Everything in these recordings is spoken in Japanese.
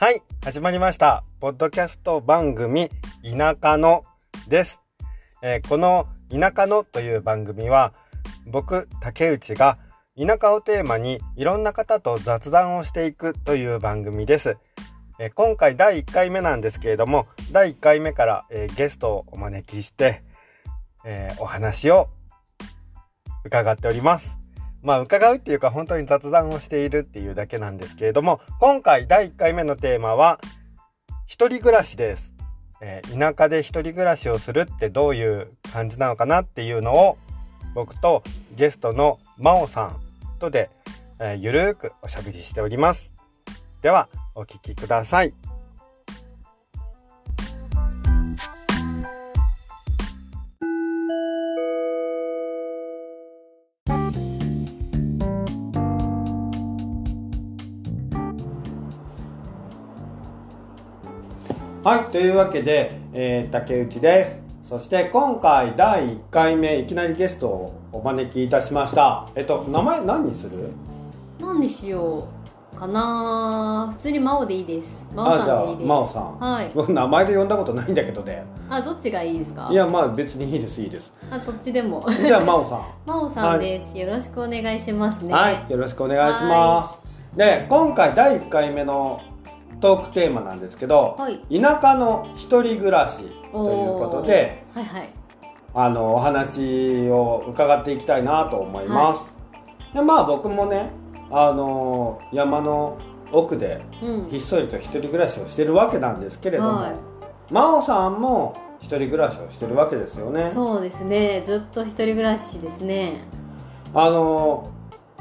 はい、始まりました。ポッドキャスト番組、田舎のです。えーこの田舎のという番組は、僕、竹内が田舎をテーマにいろんな方と雑談をしていくという番組です。えー今回第1回目なんですけれども、第1回目から、えーゲストをお招きして、えお話を伺っております。まあ伺うっていうか本当に雑談をしているっていうだけなんですけれども今回第1回目のテーマは一人暮らしです、えー田舎で一人暮らしをするってどういう感じなのかなっていうのを僕とゲストの真央さんとで、えーゆるーくおしゃべりしております。ではお聞きください。はい、というわけで、えー竹内です。そして今回第1回目いきなりゲストをお招きいたしました。えっと、名前何にする？何にしようかな普通に真央でいいです真央あ、じゃあさんでいい、です真央さん。はい僕 名前で呼んだことないんだけどね。あどっちがいいですか？いや、まあ別にいいです、いいです。あどっちでもじゃあ真央さん。真央さんです、よろしくお願いしますねはい、よろしくお願いします。で、今回第1回目のトークテーマなんですけど、はい。田舎の一人暮らしということで、はいはい。あのお話を伺っていきたいなと思います、でまあ僕もねあの山の奥でうん。ひっそりと一人暮らしをしてるわけなんですけれども、はい。真央さんも一人暮らしをしてるわけですよね。そうですね。ずっと一人暮らしですね。あの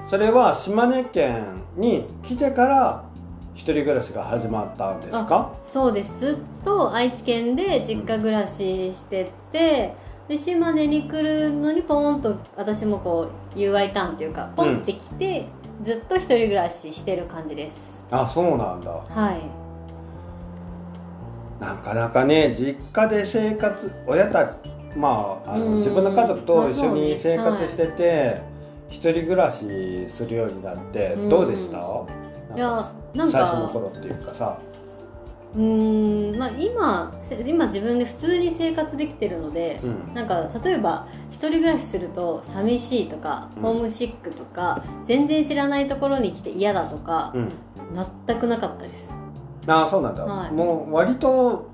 それは島根県に来てから一人暮らしが始まったんですか？そうです。ずっと愛知県で実家暮らししてて、で島根に来るのにポーンと私もこう UI ターンというかポンって来て、ずっと一人暮らししてる感じです。あそうなんだ。はい。なかなかね実家で生活親たちまああうん。の自分の家族と一緒に生活してて、一人暮らしするようになってうん。どうでした、いやなんか。最初の頃っていうかさ。うーんまあ今せ今自分で普通に生活できてるので、うん。なんか例えば一人暮らしすると寂しいとか、うん。ホームシックとか全然知らないところに来て嫌だとか、うん。全くなかったです。ああそうなんだ、はい。もう割と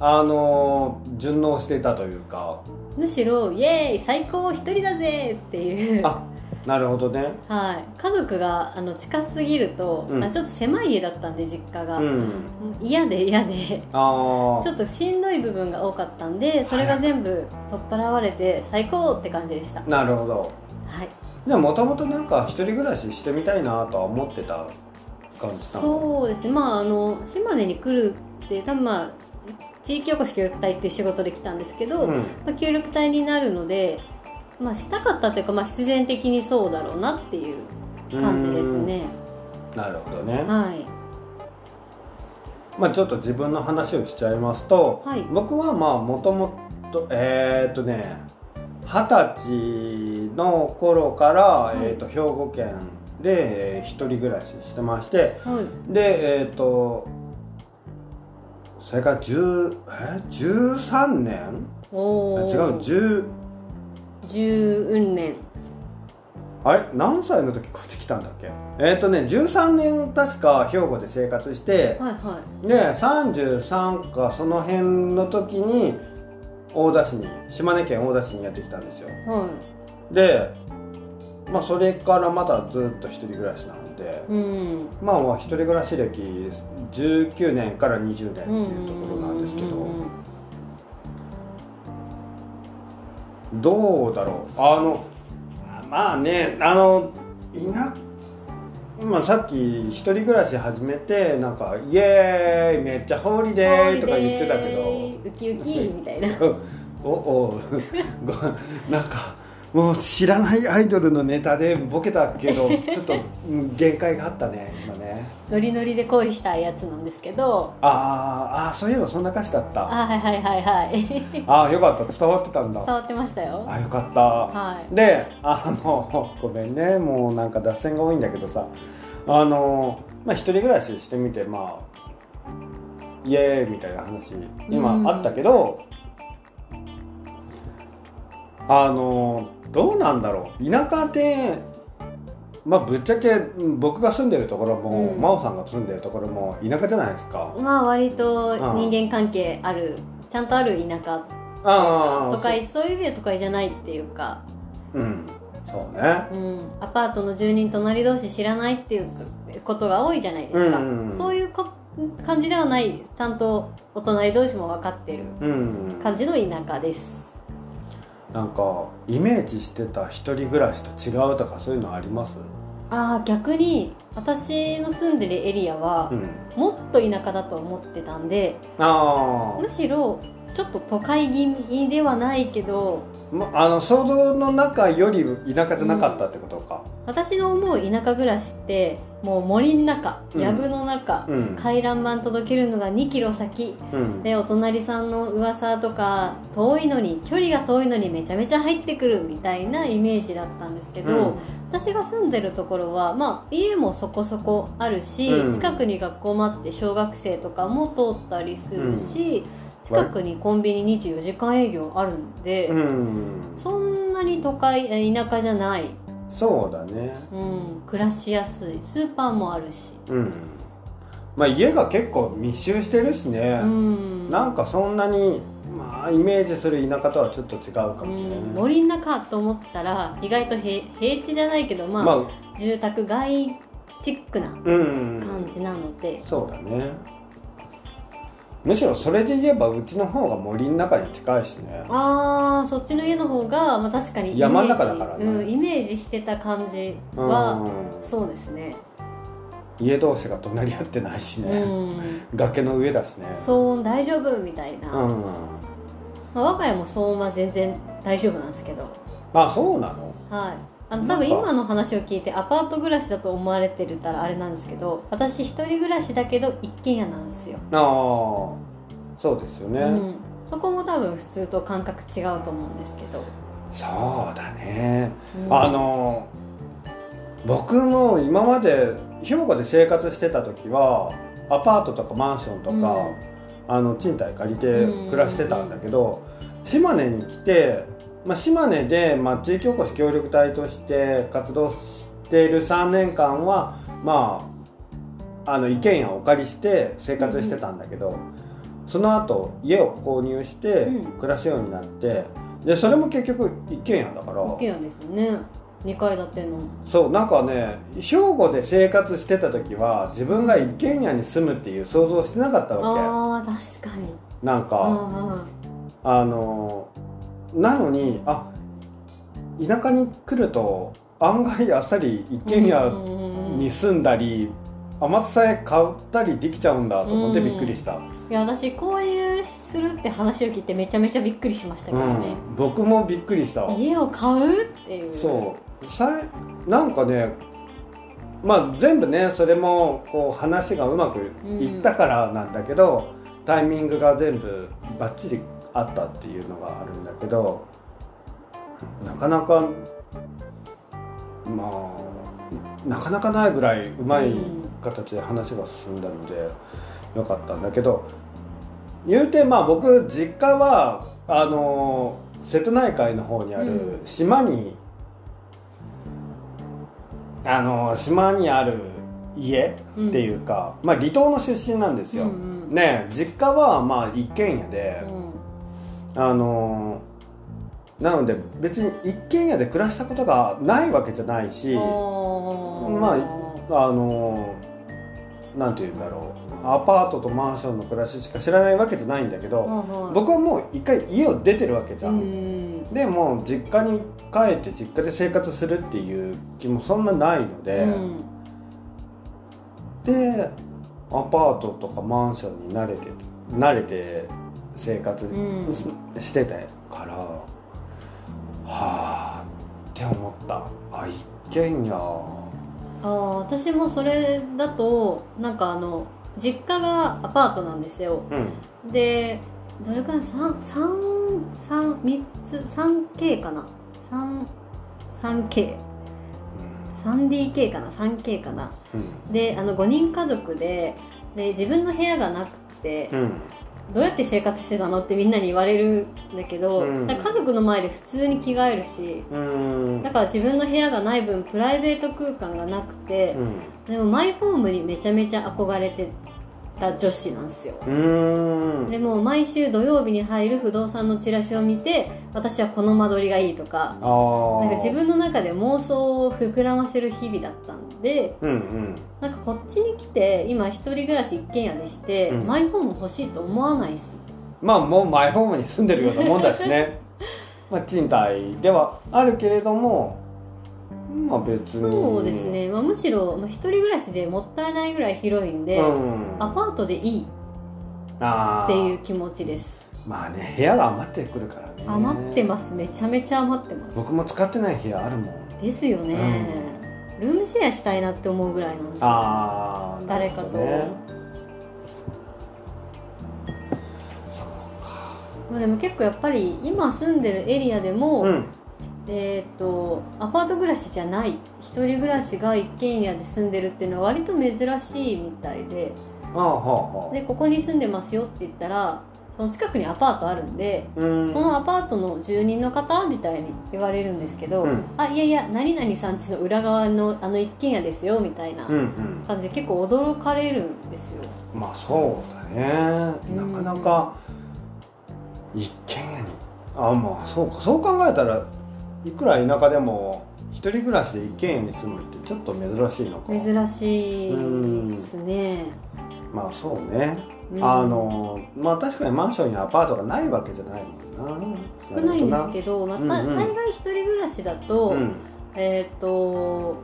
あの順応してたというか。むしろイエーイ最高一人だぜっていう。あなるほどね。はい、家族があの近すぎると、うん。あちょっと狭い家だったんで実家が、うん。嫌で嫌で。あちょっとしんどい部分が多かったんでそれが全部取っ払われて最高って感じでした。あなるほど。はい。じゃあもともとなんか一人暮らししてみたいなとは思ってた感じそうですね。まああの島根に来るって多分まあ地域おこし協力隊っていう仕事で来たんですけど、うん。まあ、協力隊になるので、まあ、したかったというか、まあ、必然的にそうだろうなっていう感じですね。なるほどね、はい。まあ、ちょっと自分の話をしちゃいますと、はい。僕はまあもともとえーっとね二十歳の頃から、い。えーっと兵庫県で、えー一人暮らししてましてはい。でえーっとそれから10え？13年？違う。10十運年。あれ？何歳の時こっち来たんだっけ？えーっとね13年確か兵庫で生活して、はいはい。で33かその辺の時に大田市に島根県大田市にやってきたんですよ。はでまあそれからまたずっと一人暮らしなのでいうん。まあまあ一人暮らし歴19年から20年っていうところなんですけど。うんうんうんどうだろう？あのまあねあのいなまあ、さっき一人暮らし始めてなんか「イエーイめっちゃホーリデー」とか言ってたけど。ウキウキみたいな。おおごなんかもう知らないアイドルのネタでボケたけどちょっとうん限界があったね今。ねノリノリで恋したやつなんですけど。あーあーそういえばそんな歌詞だった。あはいはいはいはい。ああよかった。伝わってたんだ。伝わってましたよ。あよかった、はい。であの ごめんね。もうなんか脱線が多いんだけどさ。あのまあ一人暮らししてみてまあイエーイみたいな話今あったけど、あのどうなんだろう。田舎でまあぶっちゃけ僕が住んでるところも、うん。真央さんが住んでるところも田舎じゃないですか。まあ割と人間関係あるちゃんとある田舎。ああ都会そう。いう意味で都会じゃないっていうか、そううん。そうね。うん、アパートの住人隣同士知らないっていうことが多いじゃないですか、うん。そういうこ感じではない。ちゃんとお隣同士も分かってるうん。感じの田舎ですなんかイメージしてた一人暮らしと違うとかそういうのあります？ああ逆に私の住んでるエリアはうん。もっと田舎だと思ってたんであむしろちょっと都会気味ではないけどあまあの想像の中より田舎じゃなかったってことか。私の思う田舎暮らしってもう森の中うん。藪の中、うん。回覧板届けるのが2キロ先。うん。でお隣さんの噂とか遠いのに距離が遠いのにめちゃめちゃ入ってくるみたいなイメージだったんですけど、うん。私が住んでるところは、まあ、家もそこそこあるし、うん。近くに学校もあって小学生とかも通ったりするし、ん近くにコンビニ24時間営業あるんで、うん。そんなに都会え田舎じゃない、そうだね。うん、暮らしやすい。スーパーもあるし、うん。まあ家が結構密集してるしね、うん、なんかそんなにまあイメージする田舎とはちょっと違うかもね、うん、森の中と思ったら意外と平平地じゃないけどまあ、まあ住宅街チックなうん。感じなので、そうだねむしろそれで言えばうちの方が森の中に近いしね。ああそっちの家の方が、まあ、確かに山の中だからね。うん、イメージしてた感じは、うん。そうですね。家同士が隣り合ってないしうね、ん。崖の上だしね。騒音大丈夫みたいな、うん。まあ、我が家も騒音は全然大丈夫なんですけど。あそうなの？はいあの多分今の話を聞いてアパート暮らしだと思われてるたらあれなんですけど私一人暮らしだけど一軒家なんですよ、ああそうですよね、うん、そこも多分普通と感覚違うと思うんですけど、そうだね、うん。あの僕も今まで兵庫で生活してた時はアパートとかマンションとか、うん。あの賃貸借りて暮らしてたんだけど、島根に来て、まあ、島根で、まあ、地域おこし協力隊として活動している3年間はまああの一軒家をお借りして生活してたんだけど、その後家を購入してうん。暮らすようになってでそれも結局一軒家だから。一軒家ですよね。2階建ての。そうなんかね兵庫で生活してた時は自分が一軒家に住むっていう想像してなかったわああ確かに。けなんか、ああのなのにあ田舎に来ると案外あっさり一軒家に住んだり甘津さえ買ったりできちゃうんだと思ってびっくりした、いや私購入するって話を聞いてめちゃめちゃびっくりしましたけどね、うん、僕もびっくりした。わ家を買うっていう。そう。さいなんかねまあ全部ねそれもこう話がうまくいったからなんだけど、タイミングが全部バッチリあったっていうのがあるんだけどなかなかまあなかなかないぐらいうまい形で話が進んだのでよかったんだけど言うてまあ僕実家はあの瀬戸内海の方にあるうん。島に、あの島にある家っていうか、まあ離島の出身なんですよ、うんうん。ね実家はまあ一軒家で、うんあのなので別に一軒家で暮らしたことがないわけじゃないしあまーああのなんて言うんだろう。アパートとマンションの暮らししか知らないわけじゃないんだけど、はい僕はもう一回家を出てるわけじゃ、うんん。でもう実家に帰って実家で生活するっていう気もそんなないので、うん。でアパートとかマンションに慣れて慣れて生活うん。し,、してたからはあって思った。あ一軒家。あー私もそれだとなんかあの実家がアパートなんですよ。うん。でどれくらい？3, 3, 3, 3つ？3K かな？3K 3DK かな？3K かな？うん。であの5人家族でで自分の部屋がなくて、うんどうやって生活してたの？ってみんなに言われるんだけど、うん。家族の前で普通に着替えるしうん。だから自分の部屋がない分プライベート空間がなくてう、ん。でもマイホームにめちゃめちゃ憧れてた女子なんですよ。うん。でも毎週土曜日に入る不動産のチラシを見て私はこの間取りがいいとかなんか自分の中で妄想を膨らませる日々だったんでうんうん。なんかこっちに来て今一人暮らし一軒家でして、うん。マイホーム欲しいと思わないっす。まあもうマイホームに住んでるようなもんだしね。まあ賃貸ではあるけれどもまあ別に。そうですね、まあ、むしろ、まあ、一人暮らしでもったいないぐらい広いんで、うん。アパートでいい。あっていう気持ちです。まあね部屋が余ってくるからね。余ってます。めちゃめちゃ余ってます。僕も使ってない部屋あるもん。ですよね、ルームシェアしたいなって思うぐらいなんですよ。ああ誰かと、そうまあでも結構やっぱり今住んでるエリアでも、うんえー、とアパート暮らしじゃない。一人暮らしが一軒家で住んでるっていうのは割と珍しいみたいで。ああはでここに住んでますよって言ったらその近くにアパートあるんであうん。そのアパートの住人の方みたいに言われるんですけど、うん。あいやいや何々さん家の裏側のあの一軒家ですよみたいなうんうん。感じで結構驚かれるんですよ。まあそうだね。うん。なかなか一軒家に。あまあそうか。そう考えたらいくら田舎でも一人暮らしで一軒家に住むってちょっと珍しいのか。珍しいですね。まあそうね、うん。あのまあ確かにマンションやアパートがないわけじゃないもんな。少ないんですけど、まあ、たうんうん。大概一人暮らしだと、うん。えっ、と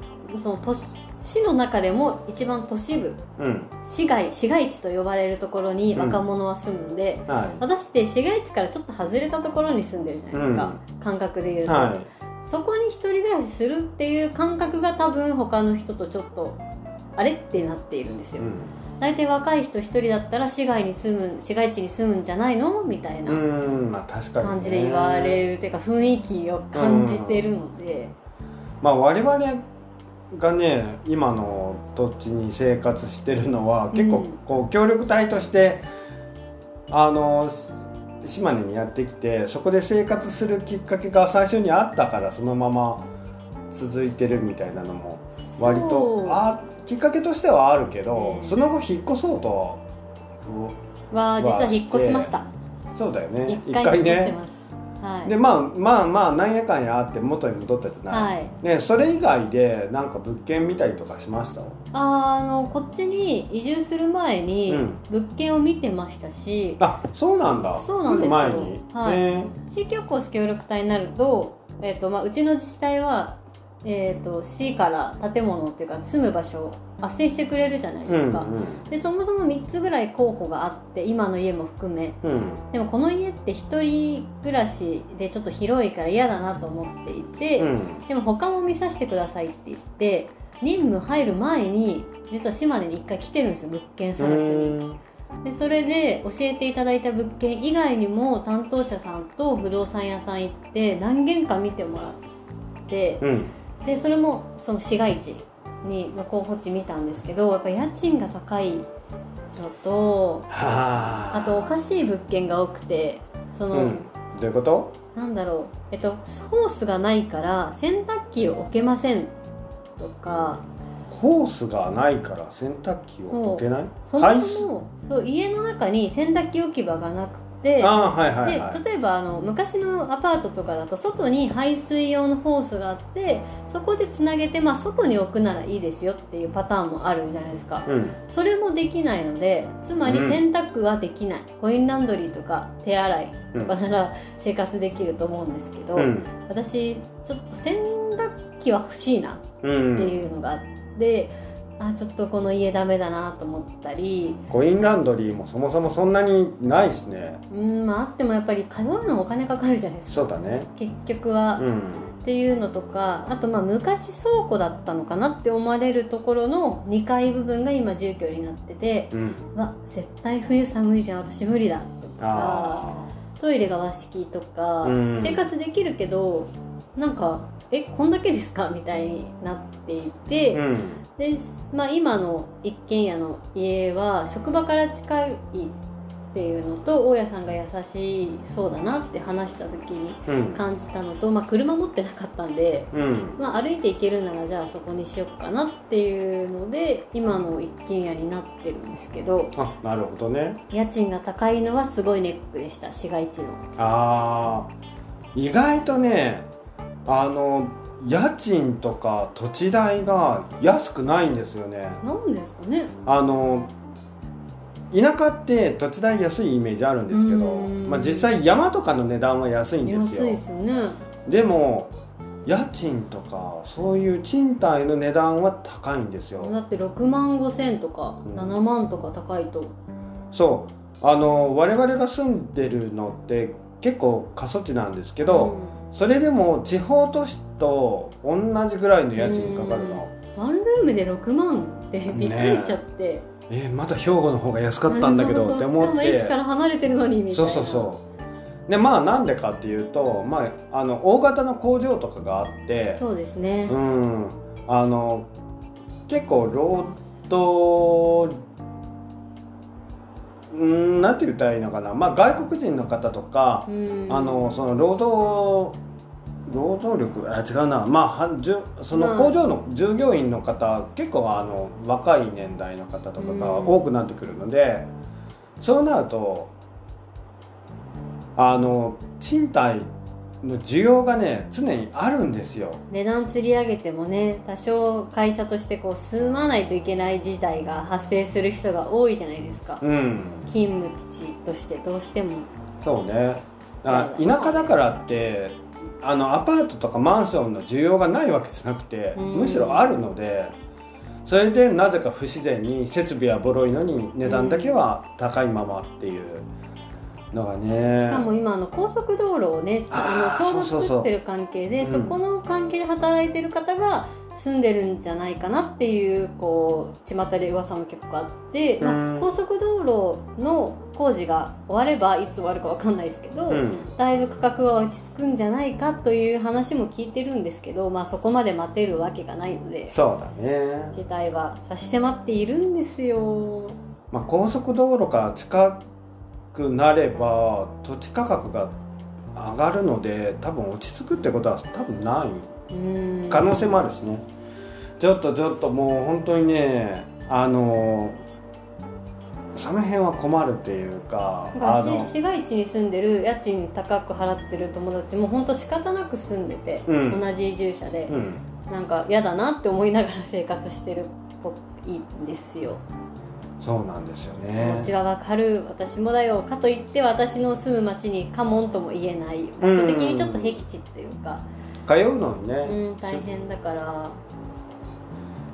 その都市市の中でも一番都市部うん。市街市街地と呼ばれるところにうん。若者は住むんで、は私って市街地からちょっと外れたところに住んでるじゃないですか、感覚で言うと、いはい。そこに一人暮らしするっていう感覚が多分他の人とちょっとあれってなっているんですよ、大体若い人一人だったら市街に住む市街地に住むんじゃないの？みたいな感じで言われるっていうか雰囲気を感じてるので、まあ我々がね今の土地に生活してるのは結構うんこう協力隊として、あのし島根にやってきてそこで生活するきっかけが最初にあったからそのまま続いてるみたいなのも割とあきっかけとしてはあるけど、ええその後引っ越そうとは実は引っ越しました。そうだよね。一回ねますはい。でまあまあまあなんやかんやあって元に戻ったじゃな。い、はい。ね、それ以外でなんか物件見たりとかしました？あのこっちに移住する前にうん。物件を見てましたし、あそうなんだ。そうなんですよ。来る前に、はい。ね地域おこし協力隊になると,、えーとまあ、うちの自治体は、えー、と市から建物っていうか住む場所を斡旋してくれるじゃないですか、でそもそも3つぐらい候補があって今の家も含め。うん。うんでもこの家って一人暮らしでちょっと広いから嫌だなと思っていて、うん。でも他も見させてくださいって言って任務入る前に実は島根に一回来てるんですよ物件探しに。でそれで教えていただいた物件以外にも担当者さんと不動産屋さん行って何軒か見てもらってうんでそれもその市街地にの候補地見たんですけどやっぱ家賃が高いのとはあ。あとおかしい物件が多くてその、うん。どういうこと？なんだろう。えっとホースがないから洗濯機を置けませんとか。ホースがないから洗濯機を置けない？そもそも家の中に洗濯機置き場がなくてああはいはいはい。で例えばあの昔のアパートとかだと外に排水用のホースがあってそこでつなげて、まあ、外に置くならいいですよっていうパターンもあるじゃないですか。うん。それもできないのでつまりうん。洗濯はできない、コインランドリーとか手洗いとかなら生活できると思うんですけど、うん。私ちょっと洗濯機は欲しいなってうんいうのがあって、あちょっとこの家ダメだなと思ったり。コインランドリーもそもそもそんなにないしね。うんまああってもやっぱり通うのもお金かかるじゃないですか。そうだね。結局は、っうん。ていうのとかあとまあ昔倉庫だったのかなって思われるところの2階部分が今住居になっててうん。うわ絶対冬寒いじゃん私無理だとか。あトイレが和式とか、うん。生活できるけどなんかえこんだけですかみたいになっていて、あうんで、まあ、今の一軒家の家は職場から近いっていうのと大家さんが優しそうだなって話した時にうん感じたのと、まあ、車持ってなかったんで、うん。まあ、歩いて行けるならじゃあそこにしようかなっていうので今の一軒家になってるんですけどあなるほどね。家賃が高いのはすごいネックでした市街地の。あー。意外とねあの家賃とか土地代が安くないんですよね。なんですかね。あの田舎って土地代安いイメージあるんですけど、うん。まあ、実際山とかの値段は安いんですよ。安いですよね。でも家賃とかそういう賃貸の値段は高いんですよ。だって6万5千とかうん。7万とか高いと、そう。あの我々が住んでるのって結構過疎地なんですけど、それでも地方都市と同じぐらいの家賃かかるの、ワンルームで6万。ってびっくりしちゃって、えーまだ兵庫の方が安かったんだけどって思っしかも駅てから離れてるのにみたいな。そうそうそう。でまあなんでかっていうと、まあ、あの大型の工場とかがあってそうですね、うん。あの結構労働うんなんて言ったらいいのかな、まあ、外国人の方とか、うん。あのその労働労働力あ違うな。まあはじゅそのまあ工場の従業員の方、結構あの若い年代の方とかがうん。多くなってくるので、そうなるとあの賃貸の需要がね常にあるんですよ。値段釣り上げてもね多少会社としてこう住まないといけない事態が発生する人が多いじゃないですか、うん。勤務地としてどうしても。そうね。田舎だからってあのアパートとかマンションの需要がないわけじゃなくて、うん。むしろあるのでそれでなぜか不自然に設備はボロいのに値段だけは高いままっていうのがね。しかも今あの高速道路をねあのちょうど作ってる関係でうん。そこの関係で働いてる方が住んでるんじゃないかなっていうこう巷で噂も結構あって、まうん。あ、高速道路の工事が終わればいつ終わるかわかんないですけど、うん。だいぶ価格は落ち着くんじゃないかという話も聞いてるんですけど、まあ、そこまで待てるわけがないのでそうだね、事態は差し迫っているんですよ。まあ、高速道路から近くなれば土地価格が上がるので多分落ち着くってことは多分ないうん可能性もあるしね。ちょっとちょっともう本当にねあのその辺は困るっていうか市街地に住んでる家賃高く払ってる友達も本当仕方なく住んでて、うん。同じ移住者で、うん。なんか嫌だなって思いながら生活してるっぽいんですよ。そうなんですよ気持ね。ちはわかる私もだよかといって私の住む町にカモンとも言えない場所的にちょっと僻地っていうか、通うのにね、うん、大変だから、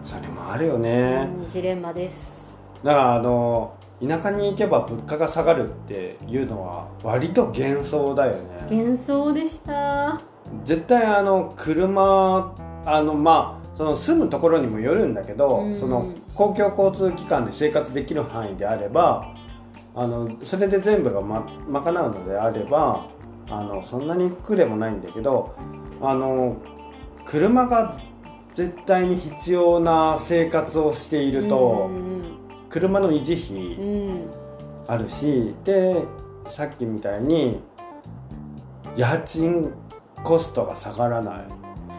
それもあるよね、うん、ジレンマです。だからあの田舎に行けば物価が下がるっていうのは割と幻想だよね。幻想でした。絶対あの車あのまあその住むところにもよるんだけど、うん。その公共交通機関で生活できる範囲であればあのそれで全部が、ま、賄うのであればあのそんなに苦でもないんだけどあの車が絶対に必要な生活をしていると、うん車の維持う費ん。あるしでさっきみたいに家賃コストが下がらない、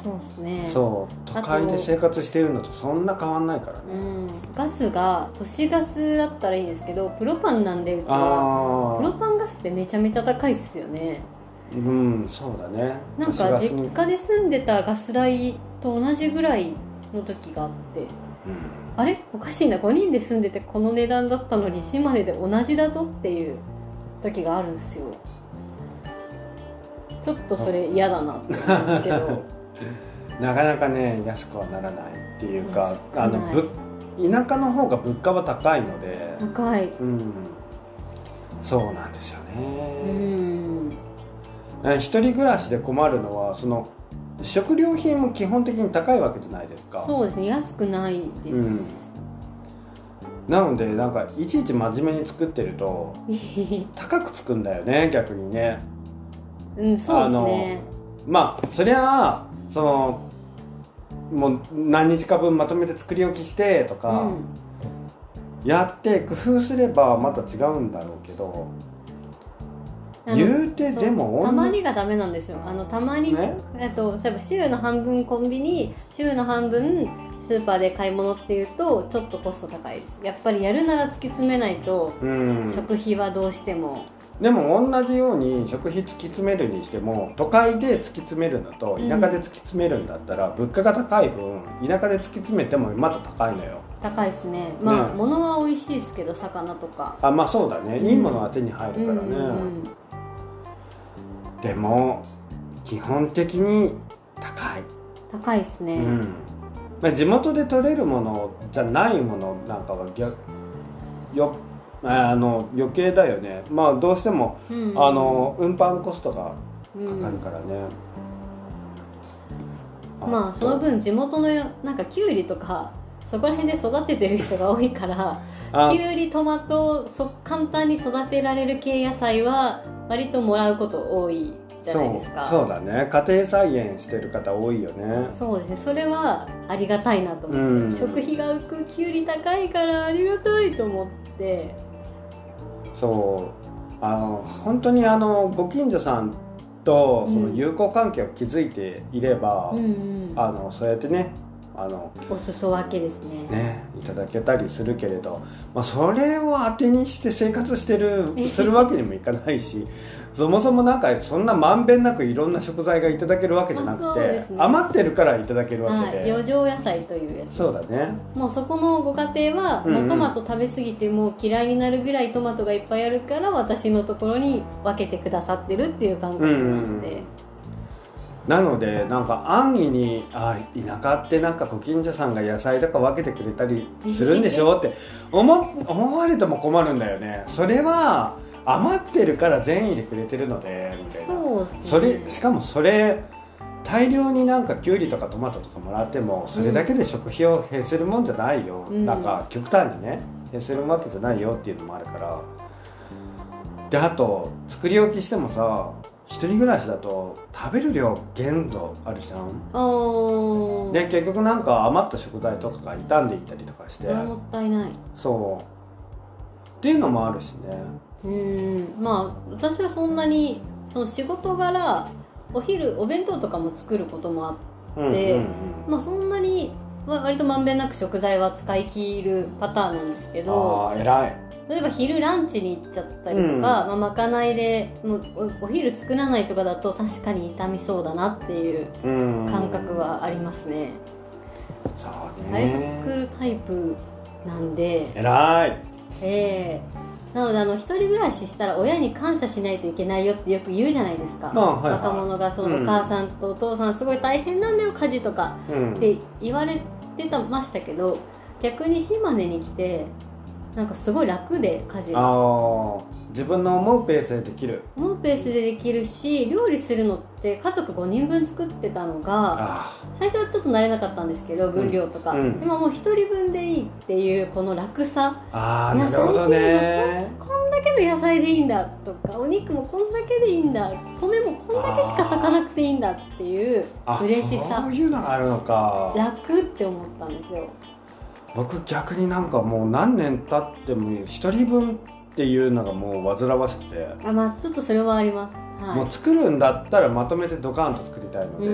そうですね。そう。都会で生活しているのとそんな変わんないからうね、ん、ガスが都市ガスだったらいいんですけどプロパンなんでうちは。プロあパンガスってめちゃめちゃ高いっすよね。あうんそうだね。なんか実家で住んでたガス代と同じぐらいの時があってうん。あれ？おかしいな。5人で住んでてこの値段だったのに島根で同じだぞっていう時があるんですよ。ちょっとそれ嫌だなって思うんですけど。なかなかね安くはならないっていうかあのぶ田舎の方が物価は高いので。高い。うん。そうなんですようね、ん。え一人暮らしで困るのはその食料品も基本的に高いわけじゃないですか。そうですね安くないです、なのでなんかいちいち真面目に作ってると 高くつくんだよね逆にね。うんそうですね。まあそりゃあそのもう何日か分まとめて作り置きしてとか、うん。やって工夫すればまた違うんだろうけど言うてでもたまにがダメなんですよ。あのたまに、ね。えっと例えば週の半分コンビニ週の半分スーパーで買い物っていうとちょっとコスト高いです。やっぱりやるなら突き詰めないと、うん。食費はどうしても。でも同じように食費突き詰めるにしても都会で突き詰めるのと田舎で突き詰めるんだったら、物価が高い分田舎で突き詰めてもまた高いのよ。高いですね。まあ、ね。物は美味しいですけど魚とか。あまあそうだね。いいものは手に入るからね、うんうんでも基本的に高い、高いですね、うん。まあ、地元で取れるものじゃないものなんかは逆よあの余計だよね。まあどうしても、うん。あの運搬コストがうんかかるからね、まあその分地元のなんかきゅうりとかそこら辺で育ててる人が多いからあ。きゅうりトマトをそ簡単に育てられる系野菜は割ともらうこと多いじゃないですか。そうだね。家庭菜園してる方多いよね。そうですね。それはありがたいなと思って、うん。食費が浮くきゅうり高いからありがたいと思って。そう。あの本当にあのご近所さんとそのうん。友好関係を築いていれば、うんうん。あのそうやってねあのお裾分けですね。ねいただけたりするけれど、まあ、それを当てにして生活してるするわけにもいかないし そもそもなんかそんなまんべんなくいろんな食材がいただけるわけじゃなくて、ね。余ってるからいただけるわはいけで、余剰野菜というやつそうだね。もうそこのご家庭は、うんうん。もうトマト食べ過ぎてもう嫌いになるぐらいトマトがいっぱいあるから私のところに分けてくださってるっていう感覚なんで、なのでなんか安易にあ田舎ってなんかご近所さんが野菜とか分けてくれたりするんでしょって思思われても困るんだよね。それは余ってるから善意でくれてるのでみたいな。そね。それしかもそれ大量になんかきゅうりとかトマトとかもらってもそれだけで食費を減するもんじゃないよ、うん。なんか極端にね減せるわけじゃないよっていうのもあるから。であと作り置きしてもさ一人暮らしだと食べる量限度あるじゃん。で結局なんか余った食材とかが傷んでいったりとかして。もったいない。そう。っていうのもあるしね。うん。まあ私はそんなにその仕事柄お昼お弁当とかも作ることもあってうんでうんうん。まあそんなにわ割とまんべんなく食材は使い切るパターンなんですけどああ偉い例えば昼ランチに行っちゃったりとか、うん。まあ、まかないでもうおお昼作らないとかだと確かに傷みそうだなっていううん。感覚はありますね、そう割ねと作るタイプなんで。偉い。ええ。なのであの一人暮らししたら親に感謝しないといけないよってよく言うじゃないですか、まあはいはい。若者がそのうん。お母さんとお父さんすごい大変なんだよ家事とか。うん。って言われてたましたけど逆に島根に来てなんかすごい楽で家事。ああ自分の思うペースでできる。モーペースでできるし料理するのって家族5人分作ってたのがあ最初はちょっと慣れなかったんですけど分量とか、うん。今もう1人分でいいっていうこの楽さ。あーいやなるほどね。こんだけの野菜でいいんだとかお肉もこんだけでいいんだ。米もこんだけしか炊かなくていいんだっていうあ嬉しさ。そういうのがあるのか。楽って思ったんですよ僕逆になんかもう何年経っても一人分っていうのがもう煩わしくて、あまあちょっとそれはあります。はい。もう作るんだったらまとめてドカーンと作りたいので、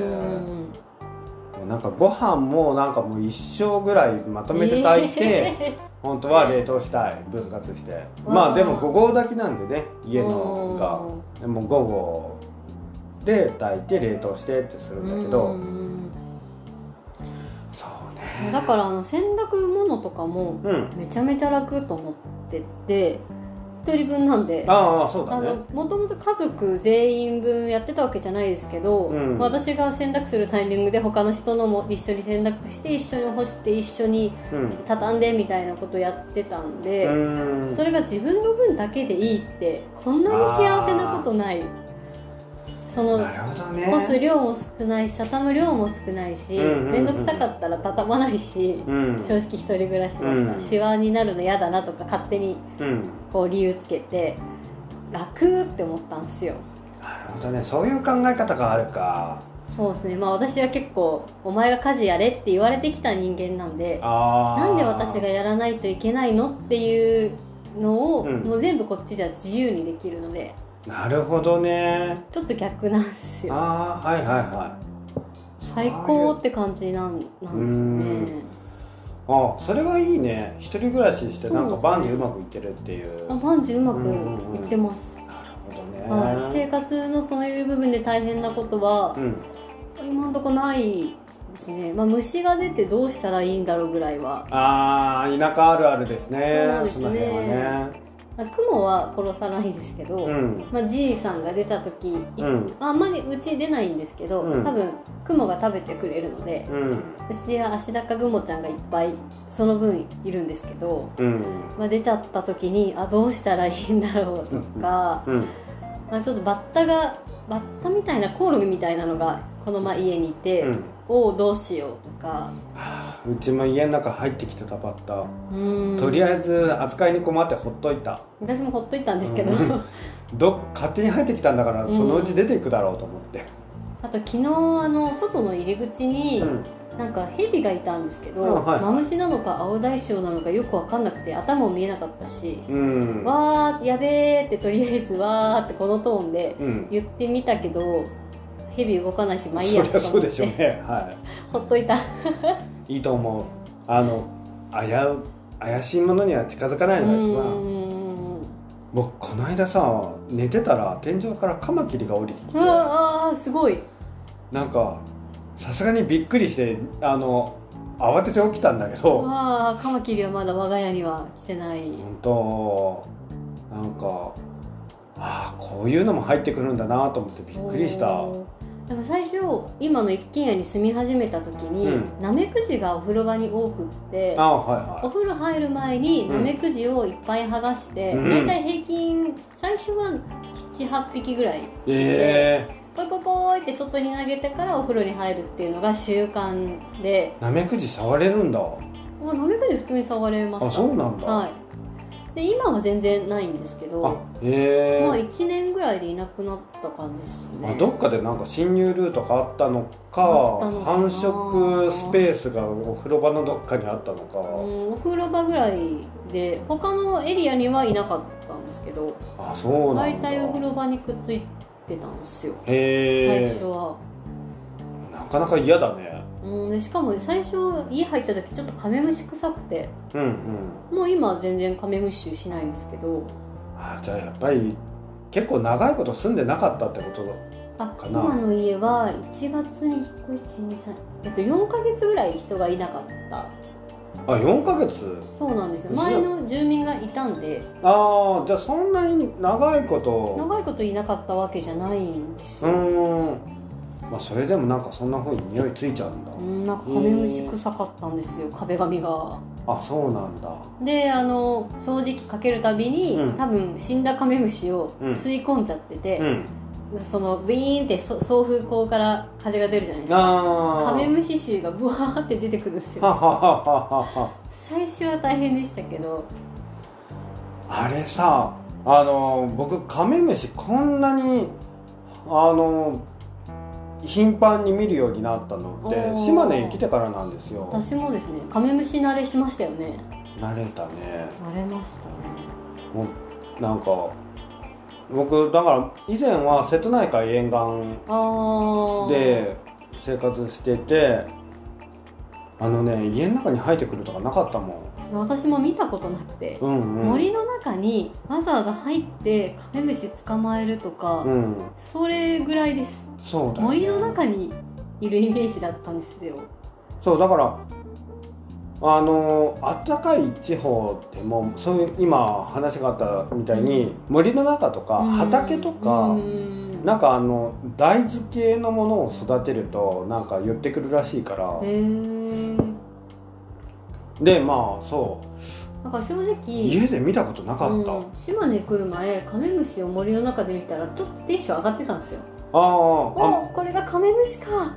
うなんかご飯もなんかもう一生ぐらいまとめて炊いて、え本当は冷凍したい分割して。まあでも5合炊きなんでね家のおがでも5合で炊いて冷凍してってするーんだけど、うんだからあの洗濯物とかもうん。めちゃめちゃ楽と思ってて1人分なんでああそうだあねのもともと家族全員分やってたわけじゃないですけど、うん。私が洗濯するタイミングで他の人のも一緒に洗濯して一緒に干して一緒にうん。畳んでみたいなことやってたんで、うん。それが自分の分だけでいいってこんなに幸せなことないその干す量も少ないし畳む量も少ないし面倒くさかったら畳まないし、うん。正直一人暮らしだったら、うん。シワになるの嫌だなとか勝手にうん。こう理由つけて楽って思ったんですよ。なるほどね。そういう考え方があるか。そうですね。まあ私は結構お前が家事やれって言われてきた人間なんであなんで私がやらないといけないのっていうのを、うん。もう全部こっちじゃ自由にできるのでなるほどね。ちょっと逆なんですよ。ああはいはいは最高って感じなんなんですよね。いあそれはいいね。一人暮らししてなんか万事うまくいってるっていう。あ万事うまくいってます、なるほどね、はい、生活のそういう部分で大変なことはうん。今んとこないですね、まあ、虫が出てどうしたらいいんだろうぐらいは。ああ田舎あるあるですね。そうですね。の辺はね。まあ雲は殺さないですけど、うん。まあ、じいさんが出た時、いうん。あんまりうち出ないんですけど、うん。多分雲が食べてくれるのでうちは足高雲ちゃんがいっぱいその分いるんですけど、うん。まあ、出ちゃった時にあどうしたらいいんだろうとか、うん。まあ、ちょっとバッタがバッタみたいなコオロギみたいなのがこの前家にいて、うん。おおどうしようとか。うちも家の中入ってきてたバッタ。とりあえず扱いに困ってほっといた。私もほっといたんですけど、うん。ど勝手に入ってきたんだからうん。そのうち出ていくだろうと思って。あと昨日あの外の入り口に、うんなんかヘビがいたんですけど、あはい。マムシなのか青大将なのかよく分かんなくて頭も見えなかったし、うん。わーやべーってとりあえずわーってこのトーンでうん。言ってみたけどヘビ動かないしまあいいやとそうでしょうてね。はほっといた。いいいと思う。あの危う怪しいものには近づかないうのが一番。僕この間さ寝てたら天井からカマキリが降りてきて。あーすごい。なんかさすがにびっくりしてあの慌てて起きたんだけど。わあカマキリはまだ我が家には来てない。本当なんかああこういうのも入ってくるんだなと思ってびっくりした。おー。でも最初今の一軒家に住み始めた時に、うん。ナメクジがお風呂場に多くってああはいはお風呂入る前にうん。ナメクジをいっぱい剥がして、うん。だいたい平均最初は78匹ぐらい。いええポイポイポイって外に投げてからお風呂に入るっていうのが習慣で。ナメクジ触れるんだ。まあナメクジ普通に触れました。あそうなんだ、はい。で今は全然ないんですけあどえ。えまあ1年ぐらいでいなくなった感じですね。あどっかでなんか侵入ルートがあったのか繁殖スペースがお風呂場のどっかにあったのか、うんお風呂場ぐらいで他のエリアにはいなかったんですけど。あそうなんだ。大体お風呂場にくっついてたんですよ。最へえ初は、なかなか嫌だね。うん、でしかも最初家入った時ちょっとカメムシ臭くて。うんうん。もう今は全然カメムシ臭しないんですけど。あじゃあやっぱり結構長いこと住んでなかったってことあかな。今の家は1月に引っ越し123えっと4ヶ月ぐらい人がいなかったあ4ヶ月？そうなんですよ。前の住民がいたんで。ああじゃあそんなに長いこと。長いこといなかったわけじゃないんですうよ、ーん。まあそれでもなんかそんな風に匂いついちゃうんだ。うん、なんかカメムシ臭かったんですよ壁紙が。あそうなんだ。であの掃除機かけるたびに、うん。多分死んだカメムシをうん。吸い込んじゃってて、うんそのビーンってそ送風口から風が出るじゃないですか。カメムシ臭がブワーって出てくるんですよ。最初は大変でしたけど。あれさあの僕カメムシこんなにあの頻繁に見るようになったのって島根に来てからなんですよ。私もですねカメムシ慣れしましたよね。慣れたね。慣れましたね。もうなんか僕だから以前は瀬戸内海沿岸で生活しててあのね家の中に入ってくるとかなかったもん。私も見たことなくて、うんうん。森の中にわざわざ入ってカメムシ捕まえるとか、うん。それぐらいです。そうだよ、ね、森の中にいるイメージだったんですよ。そうだからあの暖かい地方でもそういう今話があったみたいに森の中とかうん。畑とかうん。なんかあの大豆系のものを育てるとなんか寄ってくるらしいから。でまあそなんか正う直家で見たことなかった、うん。島根来る前カメムシを森の中で見たらちょっとテンション上がってたんですよ。あーあおこれがカメムシか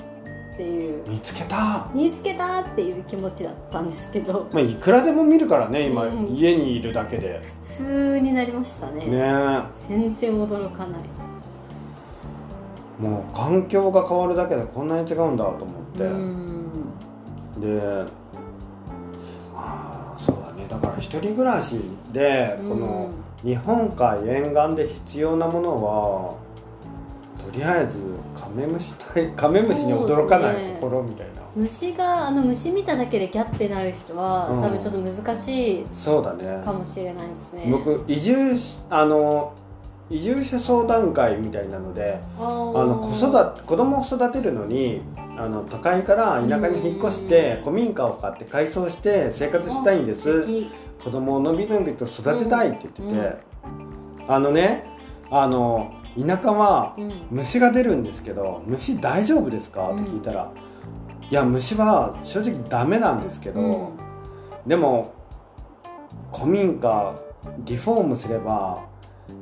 っていう。見つけた、見つけたっていう気持ちだったんですけど。まあ、いくらでも見るからね今、うん。家にいるだけで。普通になりましたね。ね。え全然驚かない。もう環境が変わるだけでこんなに違うんだと思って、うん。でああそうだね。だから一人暮らしでこの日本海沿岸で必要なものはとりあえずカメムシ対カメムシに驚かない心みたいな。虫があの虫見ただけでギャってなる人は、うん。多分ちょっと難しいそうだね。かもしれないですね。僕移住しあの移住者相談会みたいなのでああのの子育て子供を育てるのにあの都会から田舎に引っ越して古民家を買って改装して生活したいんです。子供をのびのびと育てたいって言ってて、あのねあの田舎はうん。虫が出るんですけど虫大丈夫ですか？って聞いたら、いや虫は正直ダメなんですけど、うん。でも古民家リフォームすれば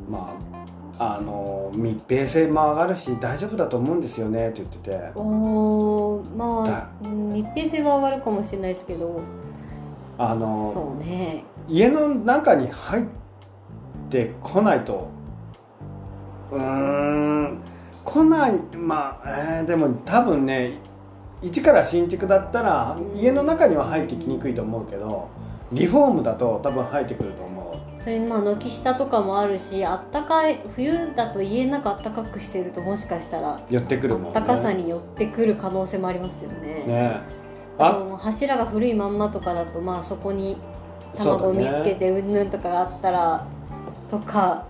まああの密閉性も上がるし大丈夫だと思うんですよね？って言ってて。おーまだあうん密閉性は上がるかもしれないですけど。あのそうね。家の中に入ってこないとうーん。来ないまあ、えーでも多分ね一から新築だったら家の中には入ってきにくいと思うけどリフォームだと多分入ってくると思それにまあ軒下とかもあるしあったかい冬だと家の中あったかくしてるともしかしたらう寄ってくるもんね。あったかさに寄ってくる可能性もありますよね。ね。ああと柱が古いまんまとかだとまあそこに卵を見つけてうんぬんとかがあったらとか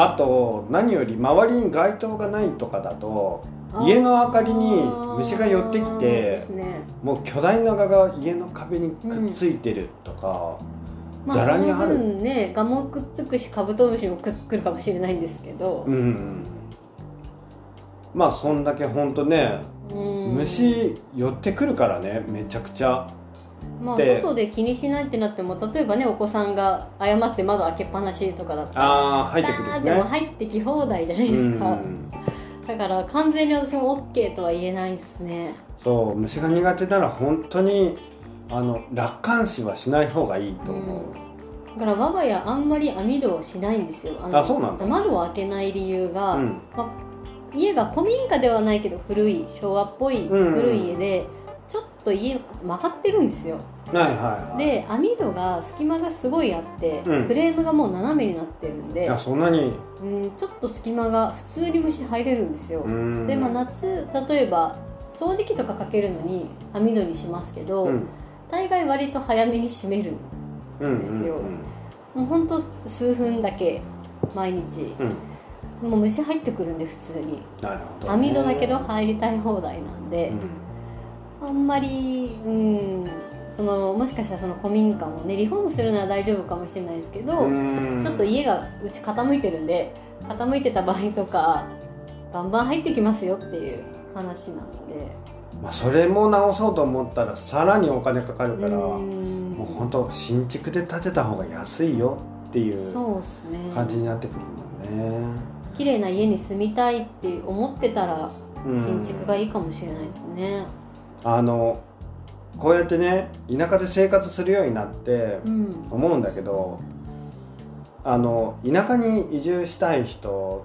あと何より周りに街灯がないとかだと家の明かりに虫が寄ってきてね。もう巨大な蛾が家の壁にくっついてるとか、まあざらにある。その分ねガもくっつくしカブトムシもくっつくるかもしれないんですけど、うん。まあそんだけほんとね、うん。虫寄ってくるからねめちゃくちゃまあで外で気にしないってなっても例えばねお子さんが誤って窓開けっぱなしとかだったらああ入ってくるでもね入ってき放題じゃないでうすか、ん。だから完全に私も OK とは言えないですね。そう虫が苦手なら本当にあの楽観視はしない方がいいと思う、だから我が家あんまり網戸をしないんですよ。あそうなんだ。窓を開けない理由が、うん。まあ、家が古民家ではないけど古い昭和っぽいうん古い家で、ちょっと家曲がってるんですよ。はいはいはい。で網戸が隙間がすごいあって、うん。フレームがもう斜めになってるんであそんなに。うんちょっと隙間が普通に虫入れるんですよ、うん。で、まあ、夏例えば掃除機とかかけるのに網戸にしますけど、うん。大概割と早めに閉めるうんですよ。うんもうほんと数分だけ毎日。うん。もう虫入ってくるんで普通に。なるほど、網戸だけど入りたい放題なんで。う、んあんまりうん。そのもしかしたらその古民家もねリフォームするなら大丈夫かもしれないですけど、うん。ちょっと家がうち傾いてるんで傾いてた場合とかバンバン入ってきますよっていう話なので。まあ、それも直そうと思ったらさらにお金かかるからうん。もう本当新築で建てた方が安いよっていう感じになってくるもんね、綺麗な家に住みたいって思ってたらうん。新築がいいかもしれないですねあのこうやってね田舎で生活するようになってうん。思うんだけどあの田舎に移住したい人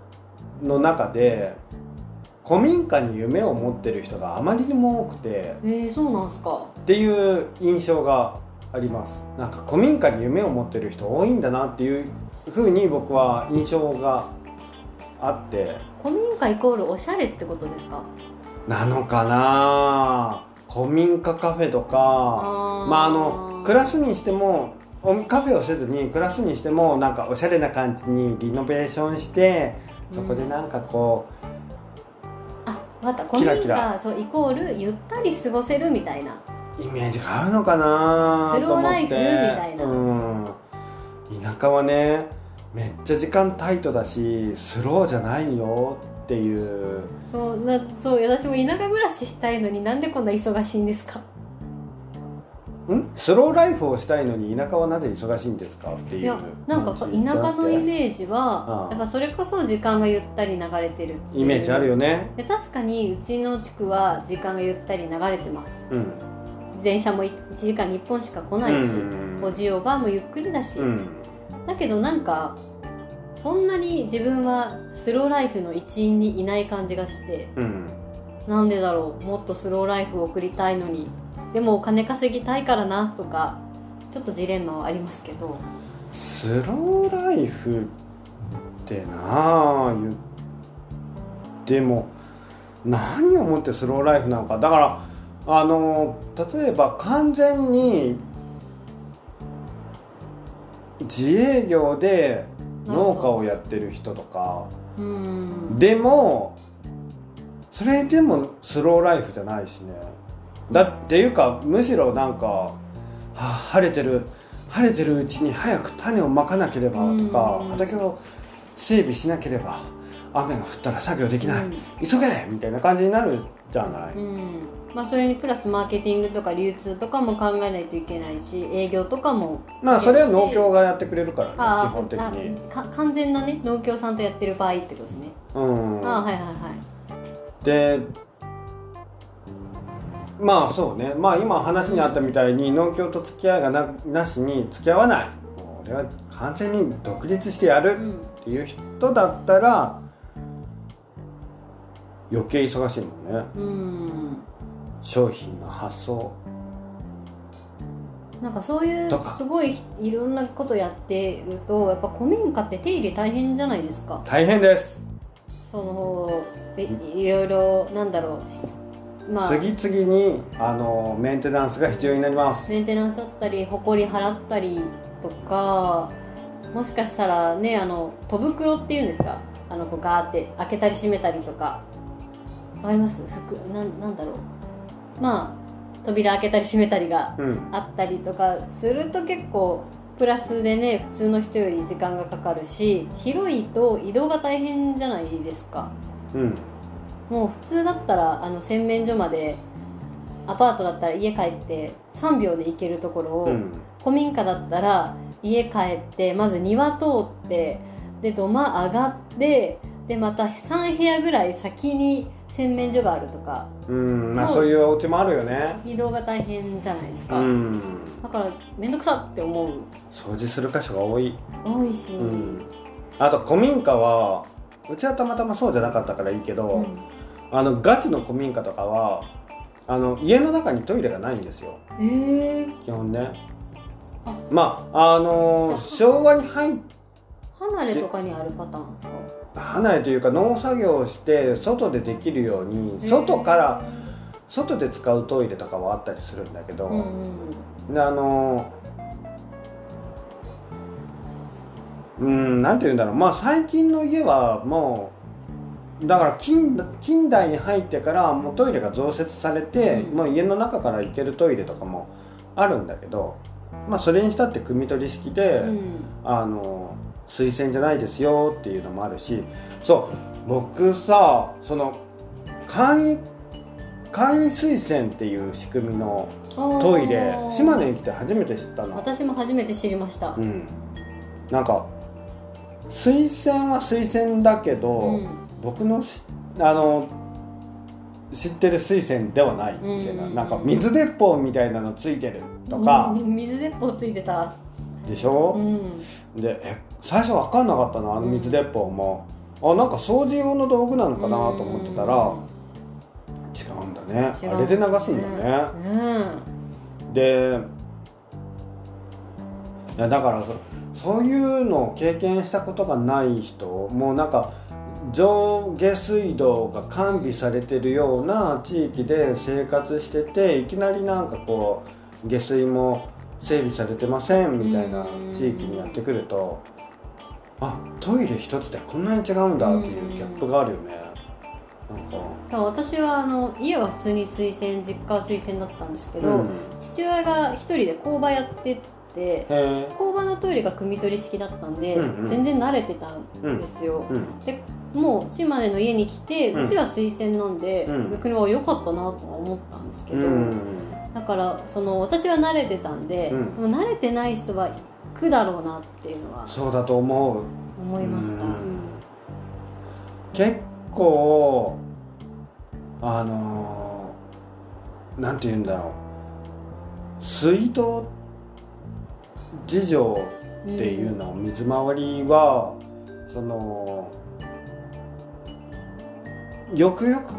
の中で古民家に夢を持ってる人があまりにも多くてえー、そうなんすか。っていう印象があります。なんか古民家に夢を持ってる人多いんだなっていうふうに僕は印象があって。古民家イコールおしゃれってことですか？なのかな？古民家カフェとかまああのクラスにしてもおカフェをせずにクラスにしてもなんかおしゃれな感じにリノベーションしてそこでなんかこあ分かった。古民家そうイコールゆったり過ごせるみたいな。うイメージがあるのかな？スローと思ってライフみたいな。うん。田舎はねめっちゃ時間タイトだしスローじゃないよっていう。そうなそう私も田舎暮らししたいのになんでこんな忙しいんですか？ん？スローライフをしたいのに田舎はなぜ忙しいんですか？っていういやなんか田舎のイメージはやっぱそれこそ時間がゆったり流れてるイメージあるよね。で確かにうちの地区は時間がゆったり流れてます。うん。電車も1時間に1本しか来ないし、うん。おじおばあもゆっくりだし、うん。だけどなんかそんなに自分はスローライフの一員にいない感じがしてうん。なんでだろうもっとスローライフを送りたいのにでもお金稼ぎたいからなとかちょっとジレンマはありますけど。スローライフってなあ言っても何をもってスローライフなのか。だからあの例えば完全に自営業で農家をやってる人とか。うん。でもそれでもスローライフじゃないしね。だっていうかむしろなんか、はあ、晴れてる晴れてるうちに早く種をまかなければとかうん。畑を整備しなければ雨が降ったら作業できない、うん。急げみたいな感じになるじゃない、うんまあ、それにプラスマーケティングとか流通とかも考えないといけないし営業とかもまあそれは農協がやってくれるからねあ基本的に。完全なね農協さんとやってる場合ってことですね、うん。ああはいはいはい。でまあそうね。まあ今話にあったみたいに農協と付き合いがななしに付き合わない。もう俺は完全に独立してやるうん。っていう人だったら余計忙しいもんね。うん商品の発送なんかそういうすごいいろんなことやってるとやっぱ古民家って手入れ大変じゃないですか。大変です、そのえいろいろなんだろうまあ。次々にあのメンテナンスが必要になります。メンテナンスだったり埃払ったりとかもしかしたらねあの戸袋っていうんですか。あのこうガーって開けたり閉めたりとか。わかります？服なんなんだろうまあ扉開けたり閉めたりがうん。あったりとかすると結構プラスでね普通の人より時間がかかるし広いと移動が大変じゃないですか。うん。もう普通だったらあの洗面所までアパートだったら家帰って3秒で行けるところを、うん。古民家だったら家帰ってまず庭通ってで土間上がってでまた3部屋ぐらい先に洗面所があるとか。うんまあそういうお家もあるよね。移動が大変じゃないですうか、ん。だから面倒くさって思う。掃除する箇所が多い。多いし、うん。あと古民家はうちはたまたまそうじゃなかったからいいけど、うん。あのガチの古民家とかはあの家の中にトイレがないんですよ。えー、基本ね。あ。まああのー昭和に入っ離れとかにあるパターンですか？離れというか農作業をして外でできるように外から外で使うトイレとかはあったりするんだけど、であのーうんなんて言うんだろう。まあ最近の家はもうだから近近代に入ってからもうトイレが増設されて、うん。もう家の中から行けるトイレとかもあるんだけどまあそれにしたって汲み取り式で、うん。あの推薦じゃないですよっていうのもあるしそう僕さその簡易簡易推薦っていう仕組みのトイレ島根に来て初めて知ったの。私も初めて知りました。うん。なんか推薦は推薦だけど、うん。僕のしあの知ってる推薦ではないみたいな、うん。なんか水鉄砲みたいなのついてるとか。うん。水鉄砲ついてた。でしょ、うん。でえ最初分かんなかったのあの水鉄砲も、あなんか掃除用の道具なのかなと思ってたら、違うんだね。あれで流すんだね、うん。でいやだからそそういうのを経験したことがない人もうなんか上下水道が完備されてるような地域で生活してていきなりなんかこう下水も整備されてませんみたいな地域にやってくるとあトイレ一つでこんなに違うんだっていうギャップがあるよね。なんか。だから私はあの家は普通に推薦実家は推薦だったんですけど、うん。父親が一人で工場やってて工場のトイレが汲み取り式だったんで、うんうん。全然慣れてたんですよ、うん。でもう島根の家に来てうん。うちは推薦なんで、うん。逆には良かったなとは思ったんですけど、うん。だからその私は慣れてたんで、うん。もう慣れてない人はだろうなっていうのはそうだと思う。思いました、うん。結構あのーなんて言うんだろう。水道事情っていうの、水回りはそのよくよく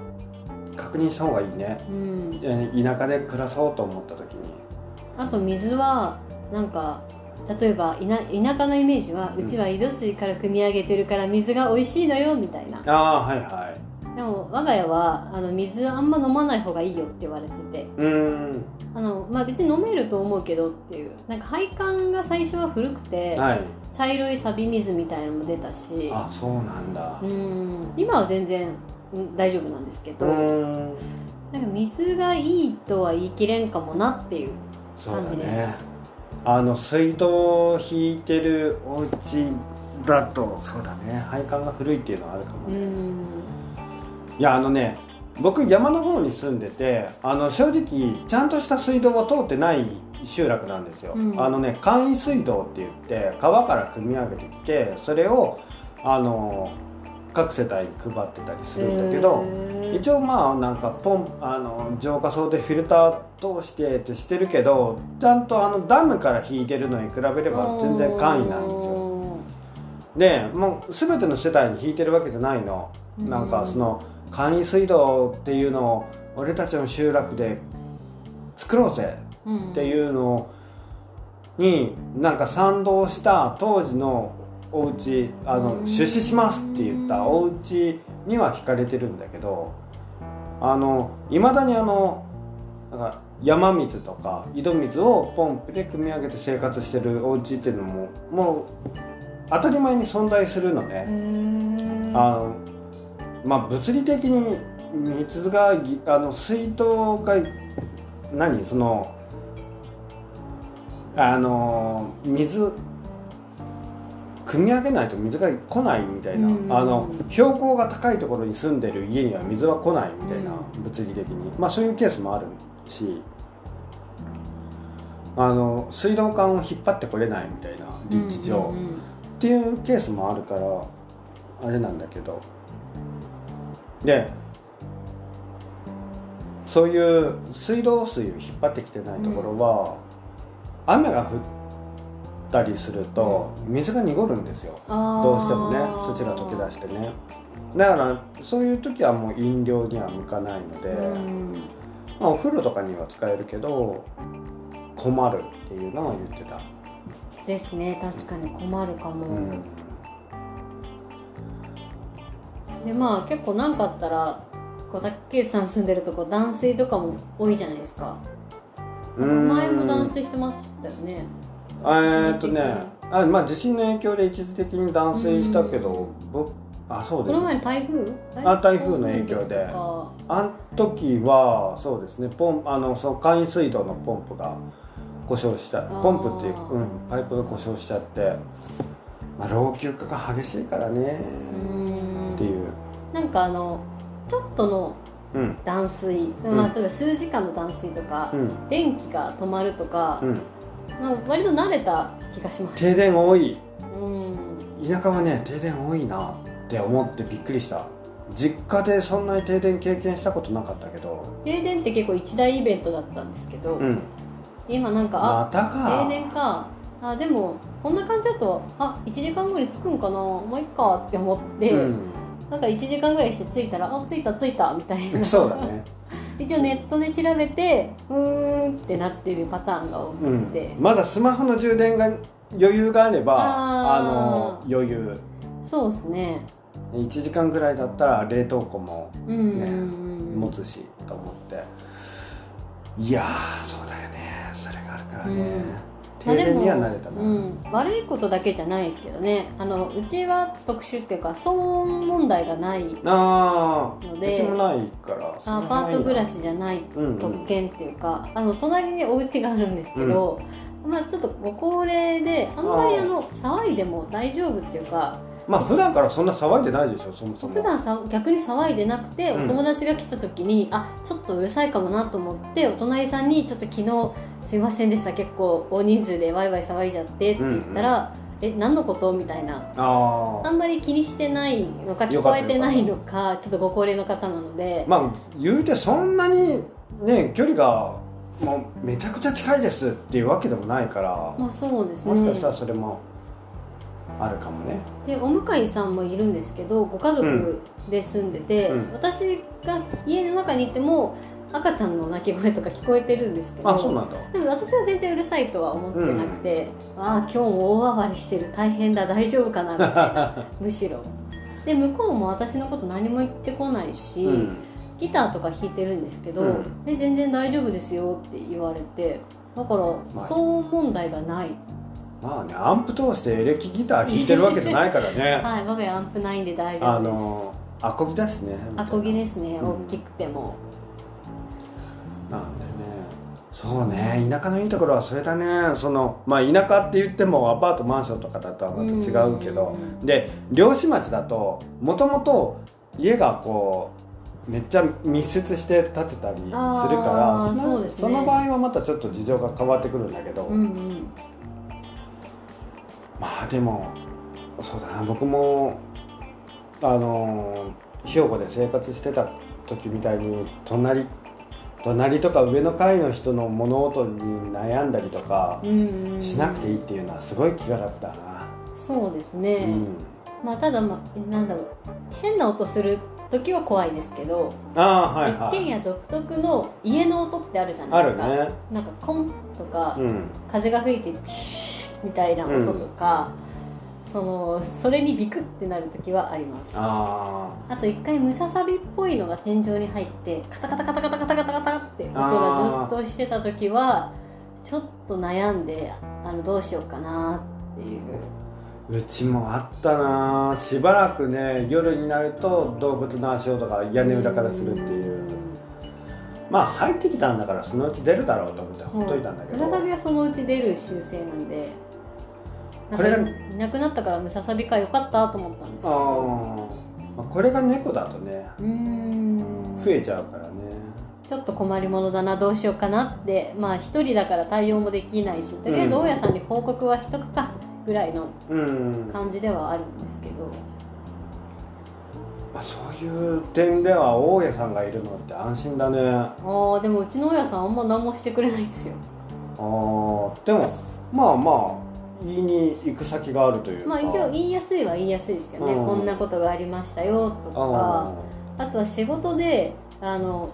確認した方がいいね。うん。えー田舎で暮らそうと思った時に。あと水はなんか例えば田田舎のイメージは、ううんちは井戸水から汲み上げてるから水が美味しいのよみたいな。ああはいはい。でも我が家はあの水あんま飲まない方がいいよって言われてて。うーん。あの、まあ、別に飲めると思うけどっていう。なんか配管が最初は古くて、はい。茶色い錆水みたいなのも出たし。あそうなんだ。うん。今は全然うん大丈夫なんですけうど、なんか水がいいとは言い切れんかもなっていう感じです、ねあの水道引いてるお家だとそうだね。配管が古いっていうのはあるかもうね、ん。いやあのね僕山の方に住んでてあの正直ちゃんとした水道は通ってない集落なんですよ、うん。あのね簡易水道って言って川から汲み上げてきてそれをあの各世帯に配ってたりするんだけど、一応まあなんかポンあの浄化槽でフィルター通してってしてるけどちゃんとあのダムから引いてるのに比べれば全然簡易なんですよ。でもう全ての世帯に引いてるわけじゃないの。うん。なんかその簡易水道っていうのを俺たちの集落で作ろうぜうん。っていうのになんか賛同した当時のお家あのうん。出資しますって言ったお家には引かれてるんだけどあのいまだにあのなんか山水とか井戸水をポンプで汲み上げて生活してるお家っていうのももう当たり前に存在するのへね。ーあのまあ物理的に水がぎあの水道が何？そのあの水汲み上げないと水が来ないみたいな、うん。あの標高が高いところに住んでる家には水は来ないみたいな、う物理的に。まあそういうケースもあるし。あの水道管を引っ張ってこれないみたいな立地上、うんうんうん。っていうケースもあるからあれなんだけど。でそういう水道水を引っ張ってきてないところは、雨が降ったりすると水が濁るんですよ。どうしてもね土が溶け出してね。だからそういう時はもう飲料には向かないので、うん。まあ、お風呂とかには使えるけど困るっていうのは言ってた、ですね。確かに困るかも、うん。でまあ結構何かあったらこう竹内さん住んでるとこ断水とかも多いじゃないですか。うん前も断水してましたよねえーっとねあまあ地震の影響で一時的に断水したけど僕あそうですこの前の台風？あ台風の影響で。ああん時はそうですねポンあのその簡易水道のポンプが故障した。ー。ポンプっていう、うん、パイプが故障しちゃって、まあ、老朽化が激しいからね。うんっていう。なんかあのちょっとのうん。断水、ん。まあ、例えば数時間の断水とか、うん。電気が止まるとかう、んまあ、割と慣れた気がします。停電多い。うん。田舎はね停電多いなって思ってびっくりした。実家でそんなに停電経験したことなかったけど。停電って結構一大イベントだったんですけど、うん。今なんか、まあたか。停電か。あでもこんな感じだとあ1時間後に着くんかな。もういっかって思って、うん。なんか1時間ぐらいして着いたらあ着いた着いたみたいな。そうだね一応ネットで調べてうーんってなってるパターンが多くうん。て、まだスマホの充電が余裕があればあの余裕。そうですね。1時間ぐらいだったら冷凍庫もうんうんねうん。持つしと思って。いやーそうだよね。それがあるからね、停電には慣れたな、うん、悪いことだけじゃないですけどね。あのうちは特殊っていうか騒音問題がないのでうちもないからそアパート暮らししじゃないうんうん特権っていうか、あの隣にお家があるんですけど、まあちょっとご高齢であんまりあの騒いでも大丈夫っていうかまあ普段からそんな騒いでないでしょそもそも。普段さ逆に騒いでなくておうん。友達が来た時に、あちょっとうるさいかもなと思ってお隣さんに「ちょっと昨日すいませんでした結構大人数でワイワイ騒いじゃって」って言ったら「え何のこと?」みたいな。あああんまり気にしてないのか聞こえてないのかちょっとご高齢の方なので、まあ言うてそんなにね距離がもうめちゃくちゃ近いですっていうわけでもないから、まあそうですね。もしかしたらそれもあるかもね。でお向かいさんもいるんですけどご家族で住んでて、うん。私が家の中にいても赤ちゃんの泣き声とか聞こえてるんですけどあそうなんだ。でも私は全然うるさいとは思ってなくて、ああ今日も大暴れしてる。大変だ。大丈夫かなみたいなむしろ。で向こうも私のこと何も言ってこないし、うん。ギターとか弾いてるんですけど、うん。で全然大丈夫ですよって言われてだからまあ。騒音問題がない、まあねアンプ通してエレキギター弾いてるわけじゃないからね。はい我が家アンプないんで大丈あ夫です。のアコギだしねアコギですね、うん。大きくても。なんでね。そうね田舎のいいところはそれだね。そのまあ田舎って言ってもアパートマンションとかだとはまた違うけど。うんで漁師町だともともと家がこうめっちゃ密接して建てたりするからそのね。その場合はまたちょっと事情が変わってくるんだけど、うんうんまあでもそうだな。僕もあの兵庫で生活してた時みたいに隣隣とか上の階の人の物音に悩んだりとかしなくていいっていうのはすごい気が楽だな、そうですね、うん、まあただまあなんだろう。変な音する時は怖いですけど、ああはいはい。一軒家独特の家の音ってあるじゃないですか。あるね。なんかコンとか、うん。風が吹いてピシッみたいな音とか、そのそれにビクってなる時はあります。ああと一回ムササビっぽいのが天井に入ってカタカタカタカタカタカタカタって音がずっとしてた時はちょっと悩んであのどうしようかなっていううちもあったなしばらくね夜になると動物の足音が屋根裏からするっていうまあ入ってきたんだからそのうち出るだろうと思ってほっといたんだけど、ムササビはそのうち出る習性なんでこれがいなくなったからムササビかよかったと思ったんですけあどー、まあこれが猫だとねうーん。増えちゃうからね。ちょっと困りものだなどうしようかなってまあ一人だから対応もできないしとりあえず大家さんに報告はしとくかぐらいの感じではあるんですけど。あ、そういう点では大家さんがいるのって安心だね。あああでもうちの大家さんあんま何もしてくれないですよ。ー。でもまあまあ言いに行く先があるというか。まあ一応言いやすいは言いやすいですけどね、うん。こんなことがありましたよとあかあとは仕事であの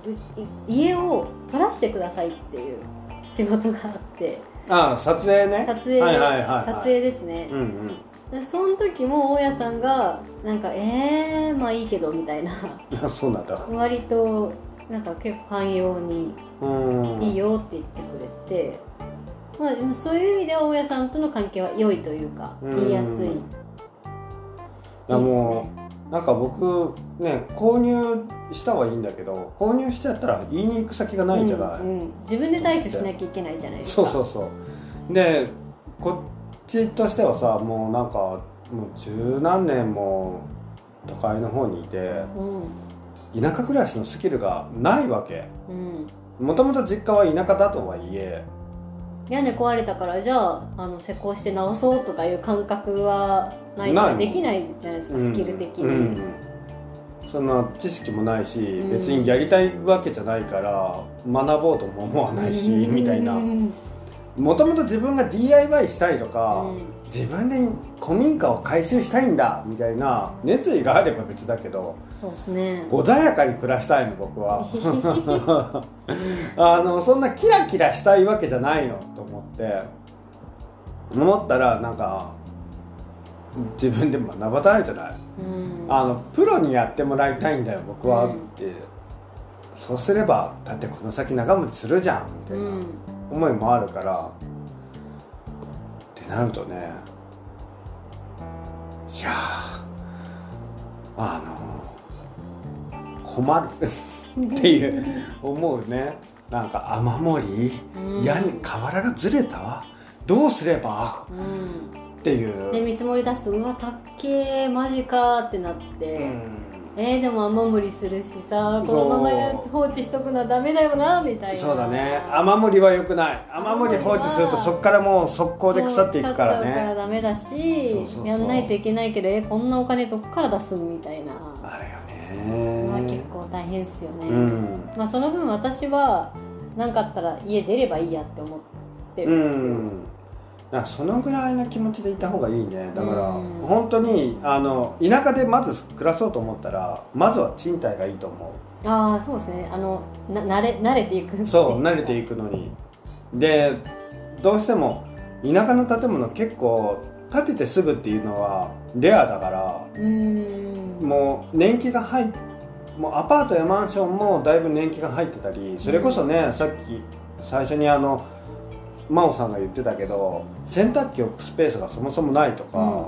家を撮らせてくださいっていう仕事があって。ーあー撮影ね。撮影、はいはいはいはい。撮影ですね。う、んうん。でその時も大家さんがなんか「えー、まあいいけど」みたいな。あ そうなんだ。割となんか結構寛容にうん。いいよって言ってくれて、まあ、そういう意味では大家さんとの関係は良いというかうん。言いやすい。いやもうなんか僕ね購入したはいいんだけど購入しちゃったら言いに行く先がないじゃない、うんうん。自分で対処しなきゃいけないじゃないですか。そうそうそう。でこっちとしてはさもうなんかもう十何年も都会の方にいてうん。田舎暮らしのスキルがないわけ。うん。もともと実家は田舎だとはいえ屋根壊れたからじゃああの施工して直そうとかいう感覚はないないのできないじゃないですかスキル的に、うんうん。そんな知識もないし、ん。別にやりたいわけじゃないから学ぼうとも思わないし、みたいな。うんもともと自分が DIY したいとか、うん自分で古民家を改修したいんだみたいな熱意があれば別だけどそうですね。穏やかに暮らしたいの僕は。あのそんなキラキラしたいわけじゃないのと思って。思ったらなんか自分で学ばないじゃない。うん。あのプロにやってもらいたいんだよ僕はうん。って、そうすればだってこの先長持ちするじゃんみたいなうん。思いもあるから。ってなるとねいやーあの困る。っていう思うね。なんか雨漏りうん。屋根瓦がずれたどうすれば？うん。っていう。で見積もり出すとうわたっけーマジかーってなって、うんえー、でも雨漏りするしさこのままや放置しとくのはダメだよなみたいな。そうだね。雨漏りは良くない。雨漏り放置するとそこからもう速攻で腐っていくから腐っちゃうからねダメだしやんないといけないけどえこんなお金どっから出すみたいな。あれまあよね結構大変ですよね、うん。まあその分私は何かあったら家出ればいいやって思ってうるんですよ、んなんかそのぐらいの気持ちでいた方がいいね。だからうん。本当にあの田舎でまず暮らそうと思ったらまずは賃貸がいいと思ああそうですね。あのな慣れ慣れていく。うそう慣れていくのに。でどうしても田舎の建物結構建ててすぐっていうのはレアだからうもう年季が入っもうアパートやマンションもだいぶ年季が入ってたりそれこそね、さっき最初にあの真央さんが言ってたけど洗濯機置くスペースがそもそもないとか、うん。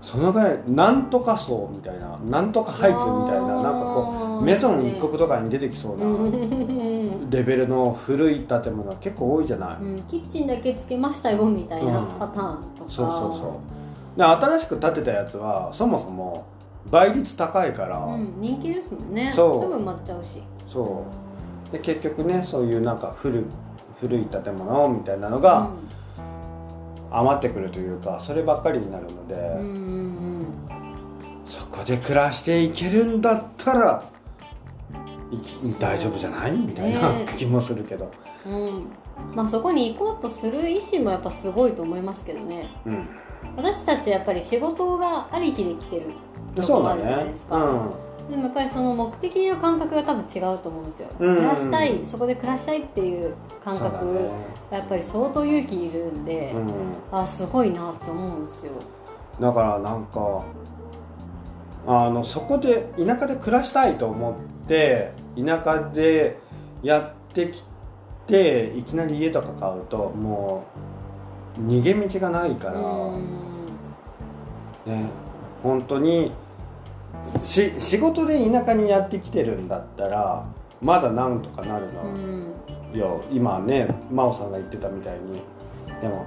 そのぐらいなんとか層みたいななんとかハイツみたいななんかこうメゾン一国とかに出てきそうなうん。レベルの古い建物が結構多いじゃない、うん。キッチンだけつけましたよみたいなパターンとか、そうそうそう。で新しく建てたやつはそもそも倍率高いから、うん、人気ですもんね。すぐ埋まっちゃうし。そう。で結局ねそういうなんか古古い建物みたいなのが余ってくるというかそればっかりになるので、そこで暮らしていけるんだったら大丈夫じゃない？みたいな、ね。気もするけど、うん。まあそこに行こうとする意思もやっぱすごいと思いますけどね。うん、私たちやっぱり仕事がありきで来てるとこそうだろあるじゃないねですか、でもやっぱりその目的の感覚が多分違うと思うんですよ、うん。暮らしたいそこで暮らしたいっていう感覚そうだね。やっぱり相当勇気いるんで、うん、あすごいなって思うんですよ。だからなんかあのそこで田舎で暮らしたいと思って田舎でやってきていきなり家とか買うともう逃げ道がないから、うん。ね本当にし仕事で田舎にやってきてるんだったらまだなんとかなるの、うん。よ今ね真央さんが言ってたみたいに。でも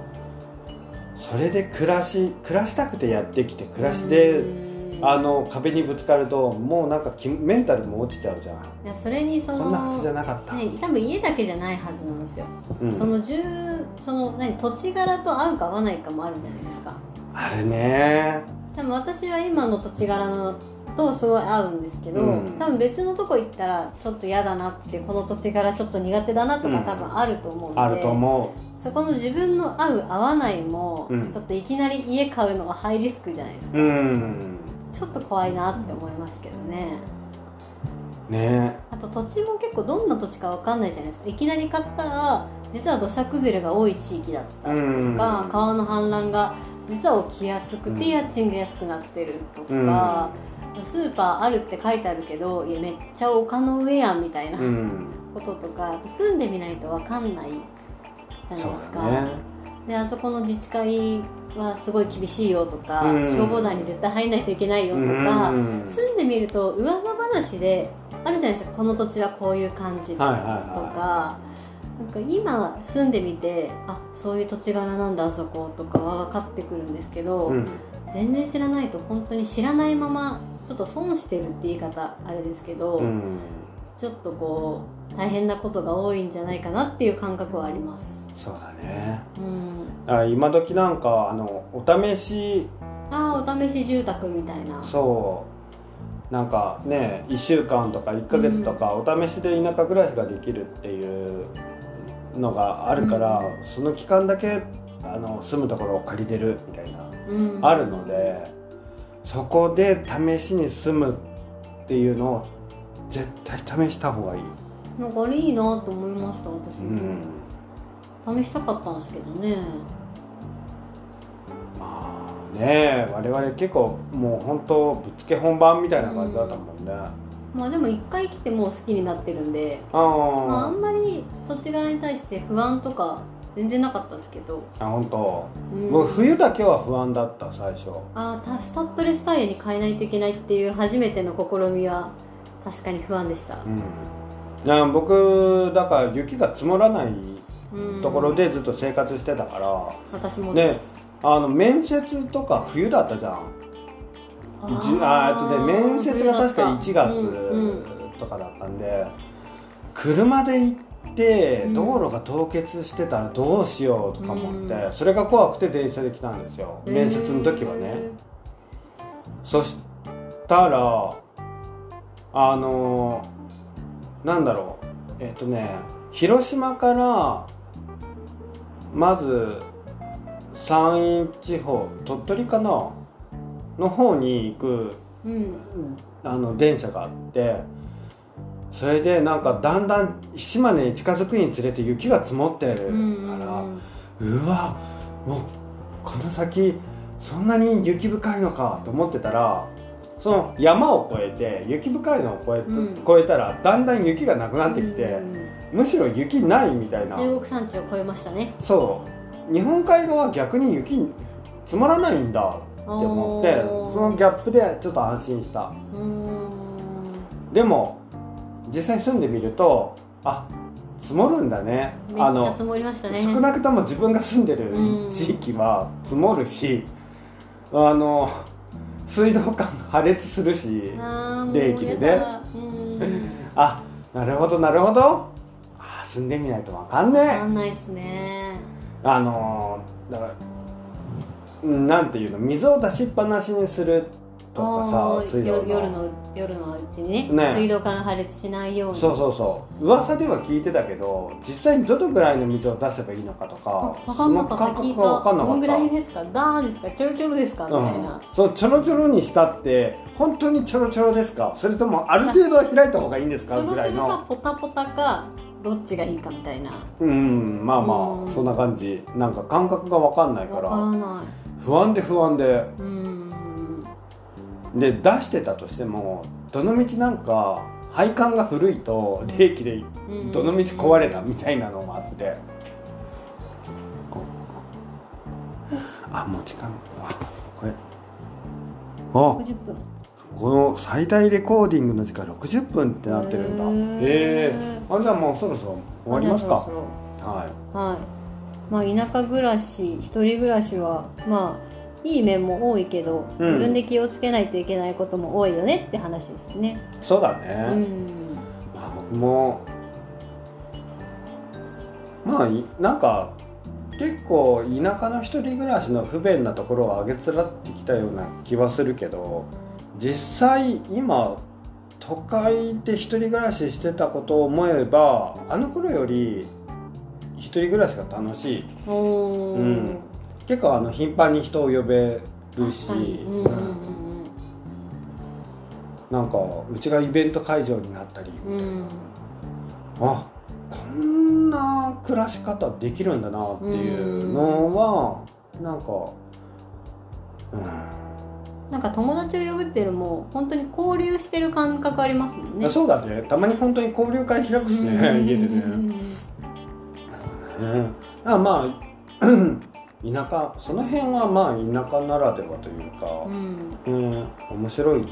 それで暮らし暮らしたくてやってきて暮らしで、うん。あの壁にぶつかるともうなんかきメンタルも落ちちゃうじゃん。いやそれにそのそんなはずじゃなかった、ね、多分家だけじゃないはずなんですよ、うん。その住その何土地柄と合うか合わないかもあるじゃないですか。あるね。多分私は今の土地柄のとすごい合うんですけど、うん。多分別のとこ行ったらちょっと嫌だなってこの土地柄ちょっと苦手だなとかうん。多分あると思うんで、あると思そこの自分の合う合わないも、うんちょっといきなり家買うのはハイリスクじゃないですか、ううん。ちょっと怖いなって思いますけどね。ね。あと土地も結構どんな土地かわかんないじゃないですか。いきなり買ったら実は土砂崩れが多い地域だったとか、うん。川の氾濫が実は起きやすくうん。て家賃が安くなってるとか、スーパーあるって書いてあるけどいやめっちゃ丘の上やんみたいなうん。こととか住んでみないとわかんないじゃないですか、だね。であそこの自治会はすごい厳しいよとか、うん。消防団に絶対入んないといけないよとか、うん住んでみると噂話であるじゃないですか。この土地はこういう感じとか、はいはいはなんか今住んでみてあそういう土地柄なんだあそことかは分かってくるんですけど、うん。全然知らないと本当に知らないままちょっと損してるって言い方あれですけど、うん。ちょっとこう大変なことが多いんじゃないかなっていう感覚はあります。そうだね。うん、今時なんかあのお試しああお試し住宅みたいな。そう。なんかね1週間とか1ヶ月とかお試しで田舎暮らしができるっていうのがあるから、その期間だけあの住むところを借りてるみたいな、うん。あるのでそこで試しに住むっていうのを絶対試した方がいい、なんかあれいいなと思いました私うも、ん、試したかったんですけどね。まあね我々結構もう本当ぶっつけ本番みたいな感じだったもんね、まあでも一回来てもう好きになってるんで、あまあ、ああんまり土地柄に対して不安とか全然なかったですけど、あ本当、うん。僕冬だけは不安だった最初。ああスタッドレスタイヤに変えないといけないっていう初めての試みは確かに不安でした、うん。僕だから雪が積もらないうん。ところでずっと生活してたから、私もでねあの面接とか冬だったじゃん。じあーえっとね面接が確か1月うんうん。とかだったんで、車で行ってうん。道路が凍結してたらどうしようとか思って、うそれが怖くて電車で来たんですよ。面接の時はね、そしたらあのなんだろう。えっとね広島からまず山陰地方鳥取かな？の方に行くうん。あの電車があってそれでなんかだんだん島根に近づくにつれて雪が積もってるから、うわもうこの先そんなに雪深いのかと思ってたらその山を越えて雪深いのを越え,、うん。越えたらだんだん雪がなくなってきて、うん。むしろ雪ないみたいな。中国山地を超えましたね。そう。日本海側逆に雪積もらないんだって思ってそのギャップでちょっと安心した。でも実際住んでみるとあ積もるんだね。あのりましたね。少なくとも自分が住んでるうん。地域は積もるし、あの水道管破裂するし冷気でね。うん。あなるほどなるほど。あ住んでみないとわかんねわかえんないですね。あのだからうんなんていうの水を出しっぱなしにするとかあさー水道の。夜夜の夜のうちにねね。水道管が破裂しないように。そうそうそう。噂では聞いてたけど実際にどのぐらいの水を出せばいいのかとあか分かんなかった。聞い覚が分かんなた。どんぐらいですか？ダーですか？ちょろちょろですか？みたいな、うん、そうちょろちょろにしたって本当にちょろちょろですか？それともある程度は開いた方がいいんですか？ちょろちょろぐらいの。かポタポタかどっちがいいかみたいな。うんまあまうん。あそんな感じ。なんか感覚が分かんないから。不安で不安で。いうんで出してたとしてもどの道なんか配管が古いと冷気でうん。どの道壊れたみたいなのもあって。あもう時間あこれあ60分この最大レコーディングの時間60分ってなってるんだええあじゃあもうそろそろ終わりますかははいまあ田舎暮らし一人暮らしはまあいい面も多いけど、うん。自分で気をつけないといけないことも多いよねって話ですね。いそうだうね、ん。まあ、僕もまあいなんか結構田舎の一人暮らしの不便なところを上げつらってきたような気はするけど実際今都会で一人暮らししてたことを思えばあの頃より一人暮らしが楽しい。うん結構あの頻繁に人を呼べるし、うんうんうんなんかうちがイベント会場になったりうんうん。あこんな暮らし方できるんだなっていうのはなんかうん。なんか友達を呼ぶっていうのも本当に交流してる感覚ありますもんね。そうだね。たまに本当に交流会開くしねうん家でね。うんあまあ田舎その辺はまあ田舎ならではというかうん。うん面白い。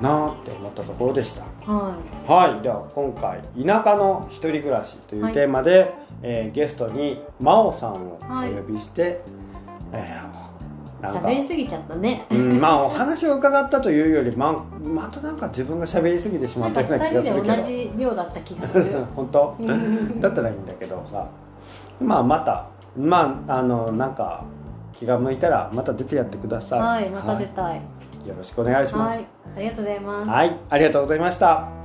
なーって思ったところでした。ははいでは今回「田舎の一人暮らし」というテーマで、えーゲストに真央さんをおはい呼びして、えーいなんか喋りすぎちゃったね。うん、まあお話を伺ったというよりままたなんか自分が喋りすぎてしまったような気が2人するけど。で同じ量だった気がする。本当？うん。だったらいいんだけどさ。まあまたまああのなんか気が向いたらまた出てやってください。はいまた出はたい。い。よろしくお願いします。はいありがとうございます。はい、ありがとうございました